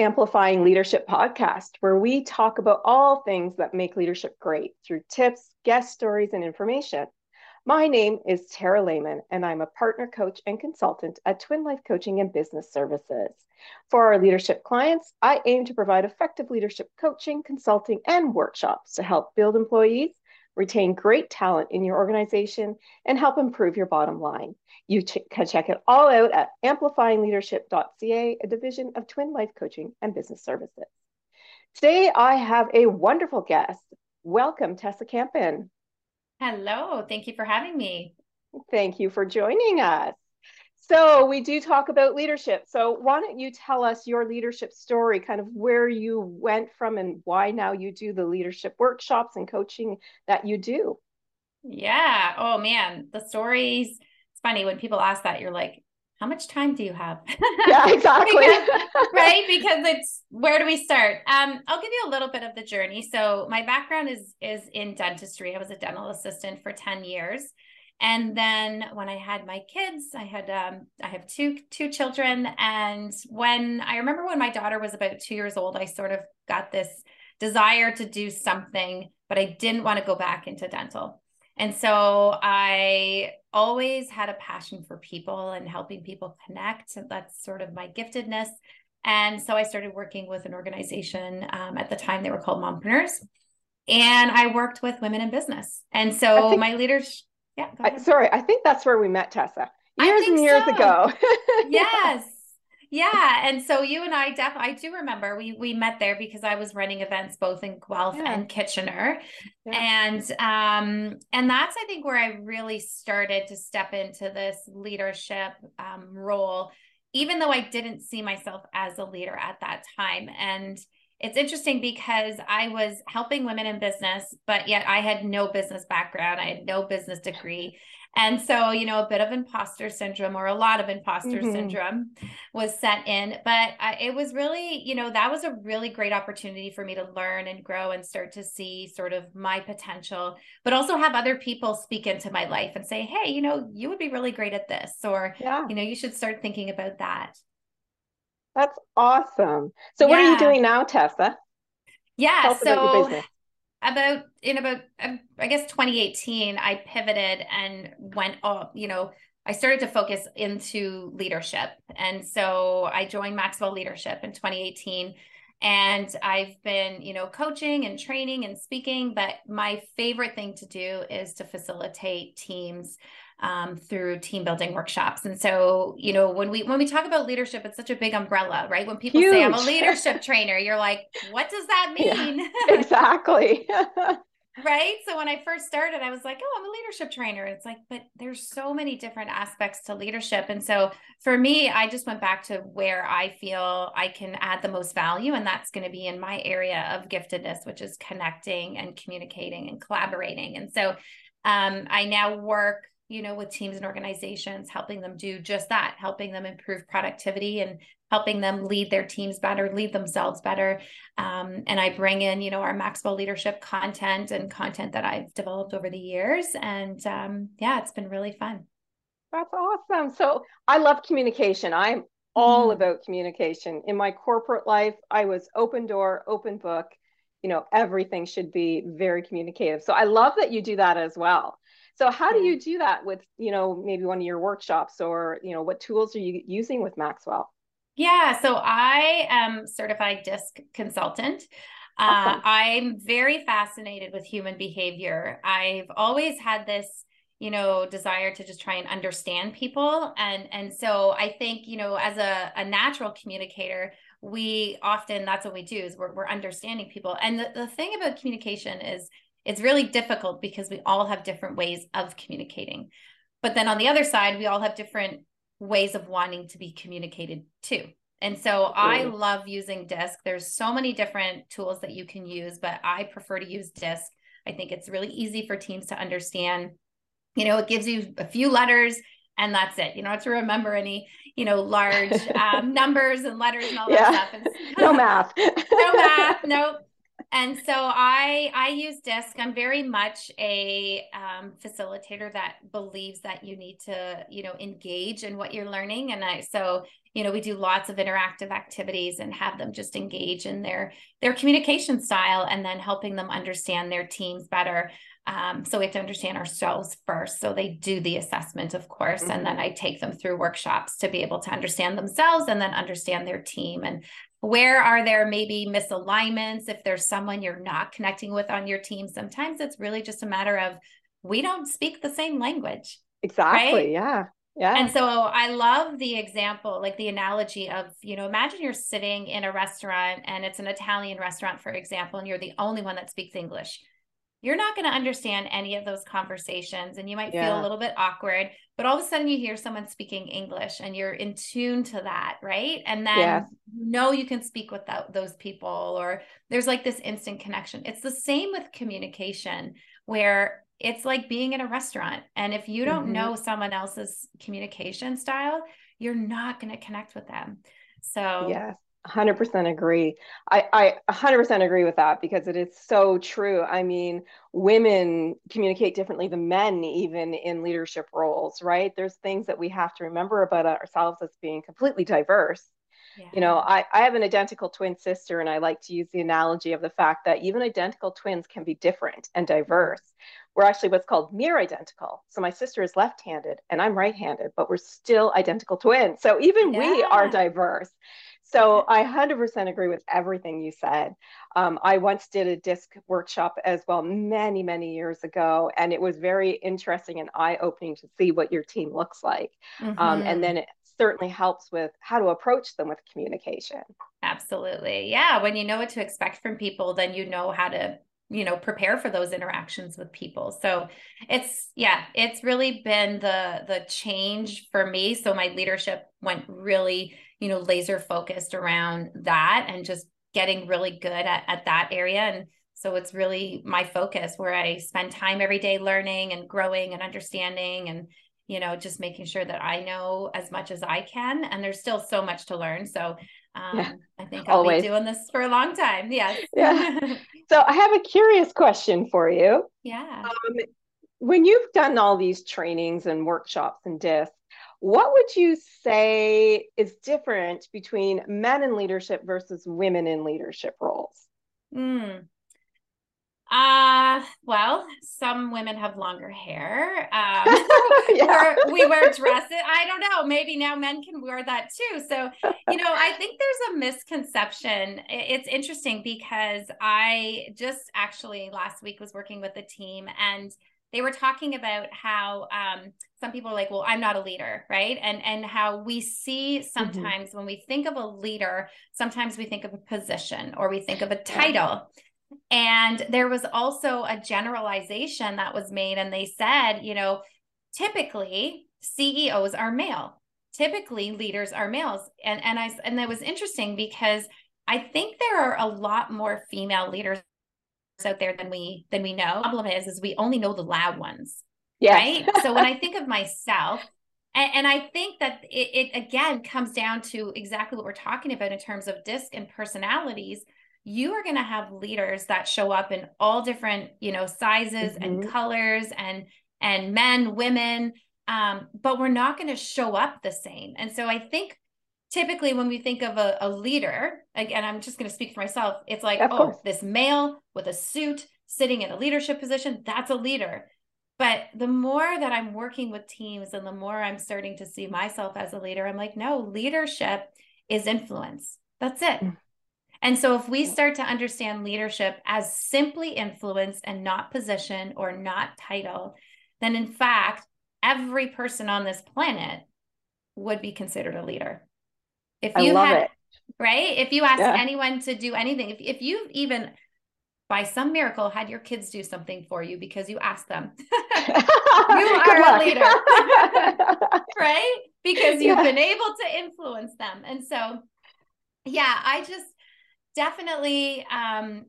Amplifying Leadership Podcast, where we talk about all things that make leadership great through tips, guest stories, and information. My name is Tara Lehman, and I'm a partner coach and consultant at Twin Life Coaching and Business Services. For our leadership clients, I aim to provide effective leadership coaching, consulting, and workshops to help build employees, retain great talent in your organization, and help improve your bottom line. You ch- can check it all out at amplifyingleadership.ca, a division of Twin Life Coaching and Business Services. Today, I have a wonderful guest. Welcome, Tessa Kampen. Hello, thank you for having me. Thank you for joining us. So, we do talk about leadership. So, why don't you tell us your leadership story, kind of where you went from and why now you do the leadership workshops and coaching that you do? Yeah. Oh, man. The stories, it's funny when people ask that, you're like, how much time do you have? Yeah, exactly. because, right? Because it's where do we start? Um, I'll give you a little bit of the journey. So my background is is in dentistry. I was a dental assistant for 10 years. And then when I had my kids, I had um, I have two two children, and when I remember when my daughter was about two years old, I sort of got this desire to do something, but I didn't want to go back into dental. And so I always had a passion for people and helping people connect. That's sort of my giftedness. And so I started working with an organization um, at the time they were called Mompreneurs. And I worked with women in business. And so think- my leaders yeah. I, sorry, I think that's where we met Tessa years and years so. ago. yes. Yeah. And so you and I definitely I do remember we we met there because I was running events both in Guelph yeah. and Kitchener. Yeah. And um and that's I think where I really started to step into this leadership um role, even though I didn't see myself as a leader at that time. And it's interesting because I was helping women in business, but yet I had no business background. I had no business degree. And so, you know, a bit of imposter syndrome or a lot of imposter mm-hmm. syndrome was set in. But I, it was really, you know, that was a really great opportunity for me to learn and grow and start to see sort of my potential, but also have other people speak into my life and say, hey, you know, you would be really great at this, or, yeah. you know, you should start thinking about that. That's awesome. So, yeah. what are you doing now, Tessa? Yeah. so, about in about um, I guess 2018, I pivoted and went up. You know, I started to focus into leadership, and so I joined Maxwell Leadership in 2018 and I've been, you know, coaching and training and speaking, but my favorite thing to do is to facilitate teams um, through team building workshops. And so, you know, when we when we talk about leadership, it's such a big umbrella, right? When people Huge. say I'm a leadership trainer, you're like, what does that mean? Yeah, exactly. right so when i first started i was like oh i'm a leadership trainer it's like but there's so many different aspects to leadership and so for me i just went back to where i feel i can add the most value and that's going to be in my area of giftedness which is connecting and communicating and collaborating and so um, i now work you know, with teams and organizations, helping them do just that, helping them improve productivity and helping them lead their teams better, lead themselves better. Um, and I bring in, you know, our Maxwell leadership content and content that I've developed over the years. And um, yeah, it's been really fun. That's awesome. So I love communication. I'm all mm. about communication. In my corporate life, I was open door, open book. You know, everything should be very communicative. So I love that you do that as well. So how do you do that with, you know, maybe one of your workshops or, you know, what tools are you using with Maxwell? Yeah, so I am certified DISC consultant. Uh, awesome. Uh, I'm very fascinated with human behavior. I've always had this, you know, desire to just try and understand people, and and so I think, you know, as a, a natural communicator, we often that's what we do is we're we're understanding people. And the, the thing about communication is it's really difficult because we all have different ways of communicating. But then on the other side, we all have different ways of wanting to be communicated too. And so I love using DISC. There's so many different tools that you can use, but I prefer to use DISC. I think it's really easy for teams to understand. You know, it gives you a few letters and that's it. You don't have to remember any, you know, large um, numbers and letters and all that yeah. stuff. no math. no math. No and so I I use DISC. I'm very much a um, facilitator that believes that you need to you know engage in what you're learning, and I so you know we do lots of interactive activities and have them just engage in their their communication style, and then helping them understand their teams better. Um, so we have to understand ourselves first. So they do the assessment, of course, mm-hmm. and then mm-hmm. I take them through workshops to be able to understand themselves and then understand their team and where are there maybe misalignments if there's someone you're not connecting with on your team sometimes it's really just a matter of we don't speak the same language exactly right? yeah yeah and so i love the example like the analogy of you know imagine you're sitting in a restaurant and it's an italian restaurant for example and you're the only one that speaks english you're not going to understand any of those conversations and you might yeah. feel a little bit awkward but all of a sudden you hear someone speaking english and you're in tune to that right and then yeah. you know you can speak with that, those people or there's like this instant connection it's the same with communication where it's like being in a restaurant and if you don't mm-hmm. know someone else's communication style you're not going to connect with them so yes 100% agree. I, I 100% agree with that because it is so true. I mean, women communicate differently than men, even in leadership roles, right? There's things that we have to remember about ourselves as being completely diverse. Yeah. You know, I, I have an identical twin sister, and I like to use the analogy of the fact that even identical twins can be different and diverse. We're actually what's called mirror identical. So my sister is left handed and I'm right handed, but we're still identical twins. So even yeah. we are diverse. So I 100% agree with everything you said. Um, I once did a disc workshop as well many, many years ago, and it was very interesting and eye opening to see what your team looks like. Mm-hmm. Um, and mm-hmm. then it certainly helps with how to approach them with communication. Absolutely. Yeah. When you know what to expect from people, then you know how to you know prepare for those interactions with people so it's yeah it's really been the the change for me so my leadership went really you know laser focused around that and just getting really good at, at that area and so it's really my focus where i spend time every day learning and growing and understanding and you know just making sure that i know as much as i can and there's still so much to learn so um, yeah, I think I'll always. be doing this for a long time. Yes. Yeah. so I have a curious question for you. Yeah. Um, when you've done all these trainings and workshops and discs, what would you say is different between men in leadership versus women in leadership roles? Mm. Uh, well, some women have longer hair. Um, yeah. we wear dresses. I don't know. Maybe now men can wear that too. So, you know, I think there's a misconception. It's interesting because I just actually last week was working with a team and they were talking about how um, some people are like, well, I'm not a leader, right? And and how we see mm-hmm. sometimes mm-hmm. when we think of a leader, sometimes we think of a position or we think of a title. And there was also a generalization that was made, and they said, you know, typically CEOs are male. Typically leaders are males. And and I and that was interesting because I think there are a lot more female leaders out there than we than we know. The problem is is we only know the loud ones. Yes. Right. so when I think of myself, and, and I think that it, it again comes down to exactly what we're talking about in terms of disc and personalities. You are going to have leaders that show up in all different, you know, sizes mm-hmm. and colors and and men, women, um, but we're not going to show up the same. And so I think typically when we think of a, a leader, again, I'm just going to speak for myself, it's like, of oh, course. this male with a suit sitting in a leadership position, that's a leader. But the more that I'm working with teams and the more I'm starting to see myself as a leader, I'm like, no, leadership is influence. That's it. Mm. And so if we start to understand leadership as simply influence and not position or not title, then in fact, every person on this planet would be considered a leader. If you had, it. right? If you ask yeah. anyone to do anything, if, if you've even by some miracle had your kids do something for you because you asked them, you are a leader, right? Because you've yeah. been able to influence them. And so, yeah, I just definitely, um,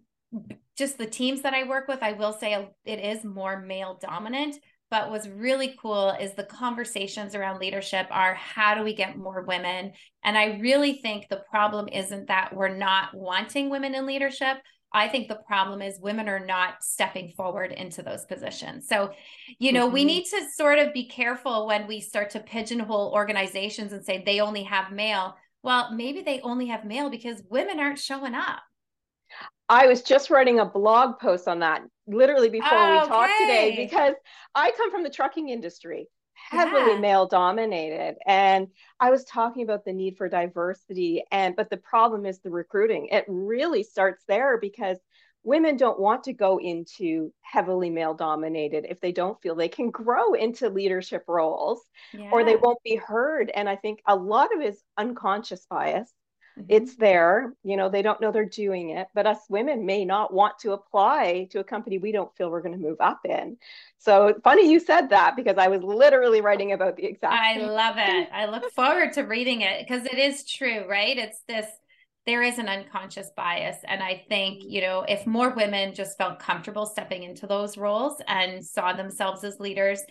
just the teams that I work with, I will say it is more male dominant but what's really cool is the conversations around leadership are how do we get more women? And I really think the problem isn't that we're not wanting women in leadership. I think the problem is women are not stepping forward into those positions. So, you know, mm-hmm. we need to sort of be careful when we start to pigeonhole organizations and say they only have male. Well, maybe they only have male because women aren't showing up. I was just writing a blog post on that literally before we oh, talked today because I come from the trucking industry heavily yeah. male dominated and i was talking about the need for diversity and but the problem is the recruiting it really starts there because women don't want to go into heavily male dominated if they don't feel they can grow into leadership roles yeah. or they won't be heard and i think a lot of it is unconscious bias Mm-hmm. It's there, you know, they don't know they're doing it, but us women may not want to apply to a company we don't feel we're going to move up in. So funny you said that because I was literally writing about the exact. I love it. I look forward to reading it because it is true, right? It's this there is an unconscious bias and i think you know if more women just felt comfortable stepping into those roles and saw themselves as leaders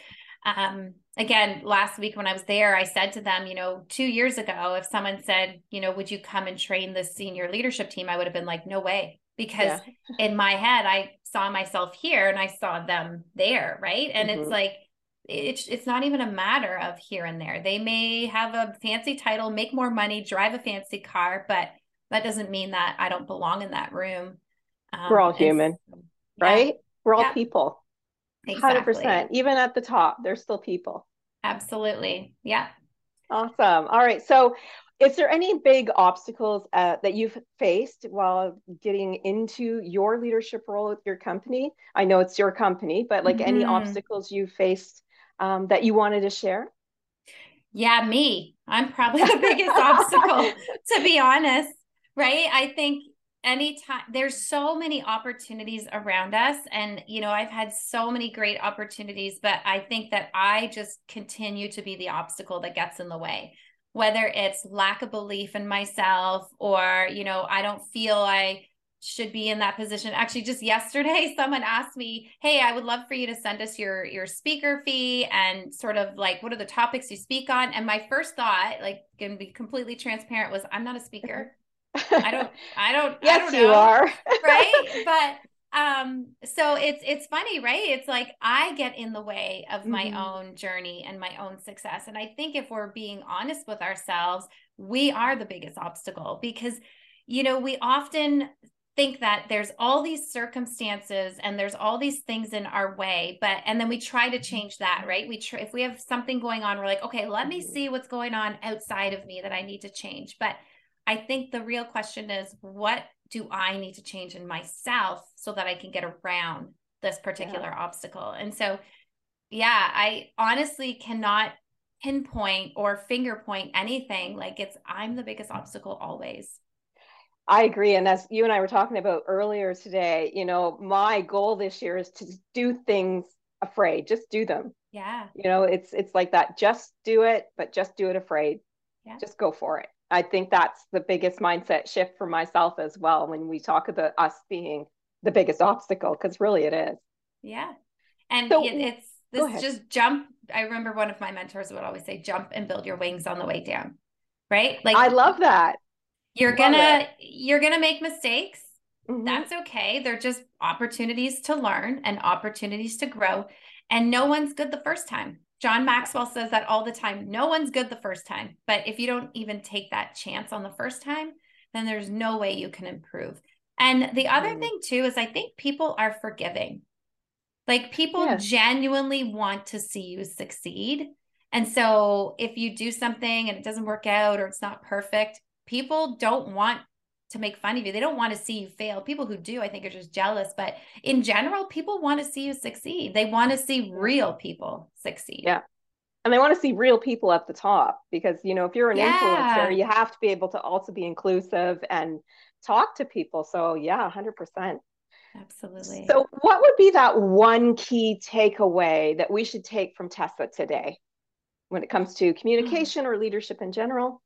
um, again, last week when I was there, I said to them, you know, two years ago, if someone said, you know, would you come and train the senior leadership team? I would have been like, no way. Because yeah. in my head, I saw myself here and I saw them there. Right. And mm-hmm. it's like, it's it's not even a matter of here and there. They may have a fancy title, make more money, drive a fancy car, but that doesn't mean that I don't belong in that room. Um, We're all human, right? Yeah. We're all yeah. people. Exactly. 100%. Even at the top, there's still people. Absolutely. Yeah. Awesome. All right. So, is there any big obstacles uh, that you've faced while getting into your leadership role with your company? I know it's your company, but like mm-hmm. any obstacles you faced um, that you wanted to share? Yeah, me. I'm probably the biggest obstacle, to be honest. Right. I think anytime there's so many opportunities around us and you know i've had so many great opportunities but i think that i just continue to be the obstacle that gets in the way. Whether it's lack of belief in myself or you know i don't feel i should be in that position. Actually just yesterday someone asked me hey i would love for you to send us your your speaker fee and sort of like what are the topics you speak on? And my first thought like gonna be completely transparent was i'm not a speaker I don't, I don't, yes, I don't you are. right. But, um, so it's, it's funny, right? It's like I get in the way of my mm-hmm. own journey and my own success. And I think if we're being honest with ourselves, we are the biggest obstacle because, you know, we often think that there's all these circumstances and there's all these things in our way but and then we try to change that right we try if we have something going on we're like okay let me mm-hmm. see what's going on outside of me that i need to change but I think the real question is what do I need to change in myself so that I can get around this particular yeah. obstacle? And so, yeah, I honestly cannot pinpoint or finger point anything. Like it's, I'm the biggest obstacle always. I agree. And as you and I were talking about earlier today, you know, my goal this year is to do things afraid, just do them. Yeah. You know, it's, it's like that, just do it, but just do it afraid. Yeah. Just go for it. I think that's the biggest mindset shift for myself as well when we talk about us being the biggest obstacle, because really it is. Yeah. And so, it, it's this just jump. I remember one of my mentors would always say, jump and build your wings on the way down. Right. Like I love that. You're love gonna it. you're gonna make mistakes. Mm-hmm. That's okay. They're just opportunities to learn and opportunities to grow. And no one's good the first time. John Maxwell says that all the time. No one's good the first time, but if you don't even take that chance on the first time, then there's no way you can improve. And the other mm. thing too is I think people are forgiving. Like people yeah. genuinely want to see you succeed. And so if you do something and it doesn't work out or it's not perfect, people don't want to make fun of you. They don't want to see you fail. People who do, I think, are just jealous. But in general, people want to see you succeed. They want to see real people succeed. Yeah. And they want to see real people at the top because, you know, if you're an yeah. influencer, you have to be able to also be inclusive and talk to people. So, yeah, 100%. Absolutely. So, what would be that one key takeaway that we should take from Tessa today when it comes to hmm. communication or leadership in general?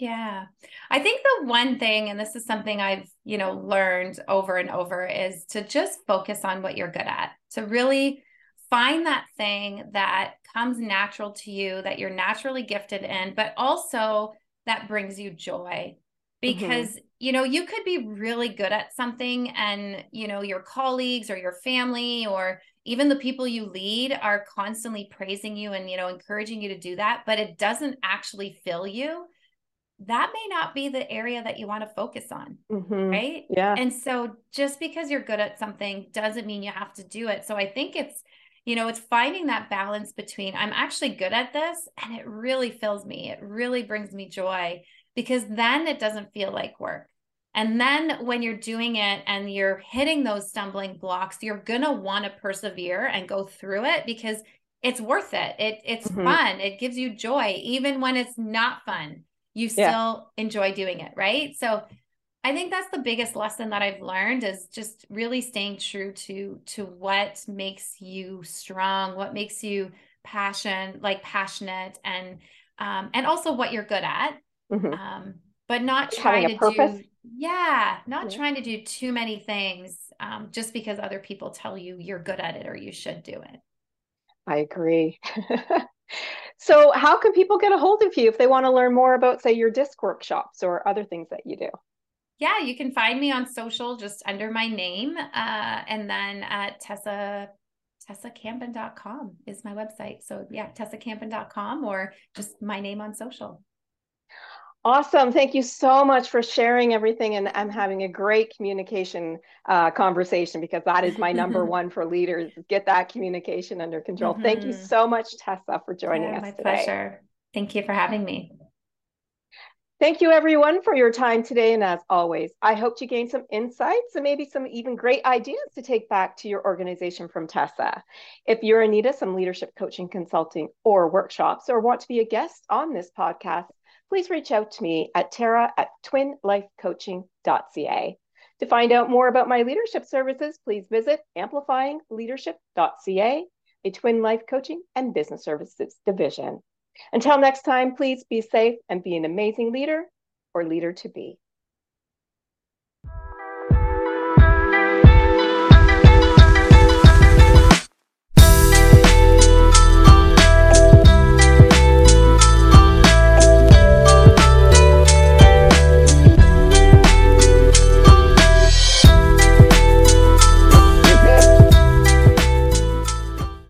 Yeah. I think the one thing, and this is something I've, you know, learned over and over is to just focus on what you're good at. To really find that thing that comes natural to you, that you're naturally gifted in, but also that brings you joy. Mm-hmm. Because mm-hmm. you know, you could be really good at something and, you know, your colleagues or your family or even the people you lead are constantly praising you and, you know, encouraging you to do that, but it doesn't actually fill you. That may not be the area that you want to focus on. Mm-hmm. Right. Yeah. And so just because you're good at something doesn't mean you have to do it. So I think it's, you know, it's finding that balance between I'm actually good at this and it really fills me. It really brings me joy because then it doesn't feel like work. And then when you're doing it and you're hitting those stumbling blocks, you're going to want to persevere and go through it because it's worth it. It it's mm-hmm. fun. It gives you joy even when it's not fun. You still yeah. enjoy doing it, right? So I think that's the biggest lesson that I've learned is just really staying true to to what makes you strong, what makes you passion, like passionate and um and also what you're good at. Mm-hmm. Um but not trying to do yeah not trying to do too many things um, just because other people tell you you're good at it or you should do it i agree so how can people get a hold of you if they want to learn more about say your disc workshops or other things that you do? Yeah you can find me on social just under my name uh, and then at tessa tessakampen.com is my website. So yeah tessakampen.com or just my name on social Awesome. Thank you so much for sharing everything. And I'm having a great communication uh, conversation because that is my number one for leaders. Get that communication under control. Mm-hmm. Thank you mm-hmm. so much, Tessa, for joining yeah, us my today. pleasure. Thank you for having me. Thank you, everyone, for your time today. And as always, I hope you gained some insights and maybe some even great ideas to take back to your organization from Tessa. If you're in need of some leadership coaching, consulting, or workshops, or want to be a guest on this podcast, please reach out to me at tara at twinlifecoaching.ca. To find out more about my leadership services, please visit amplifyingleadership.ca, a twin life coaching and business services division. Until next time, please be safe and be an amazing leader or leader to be.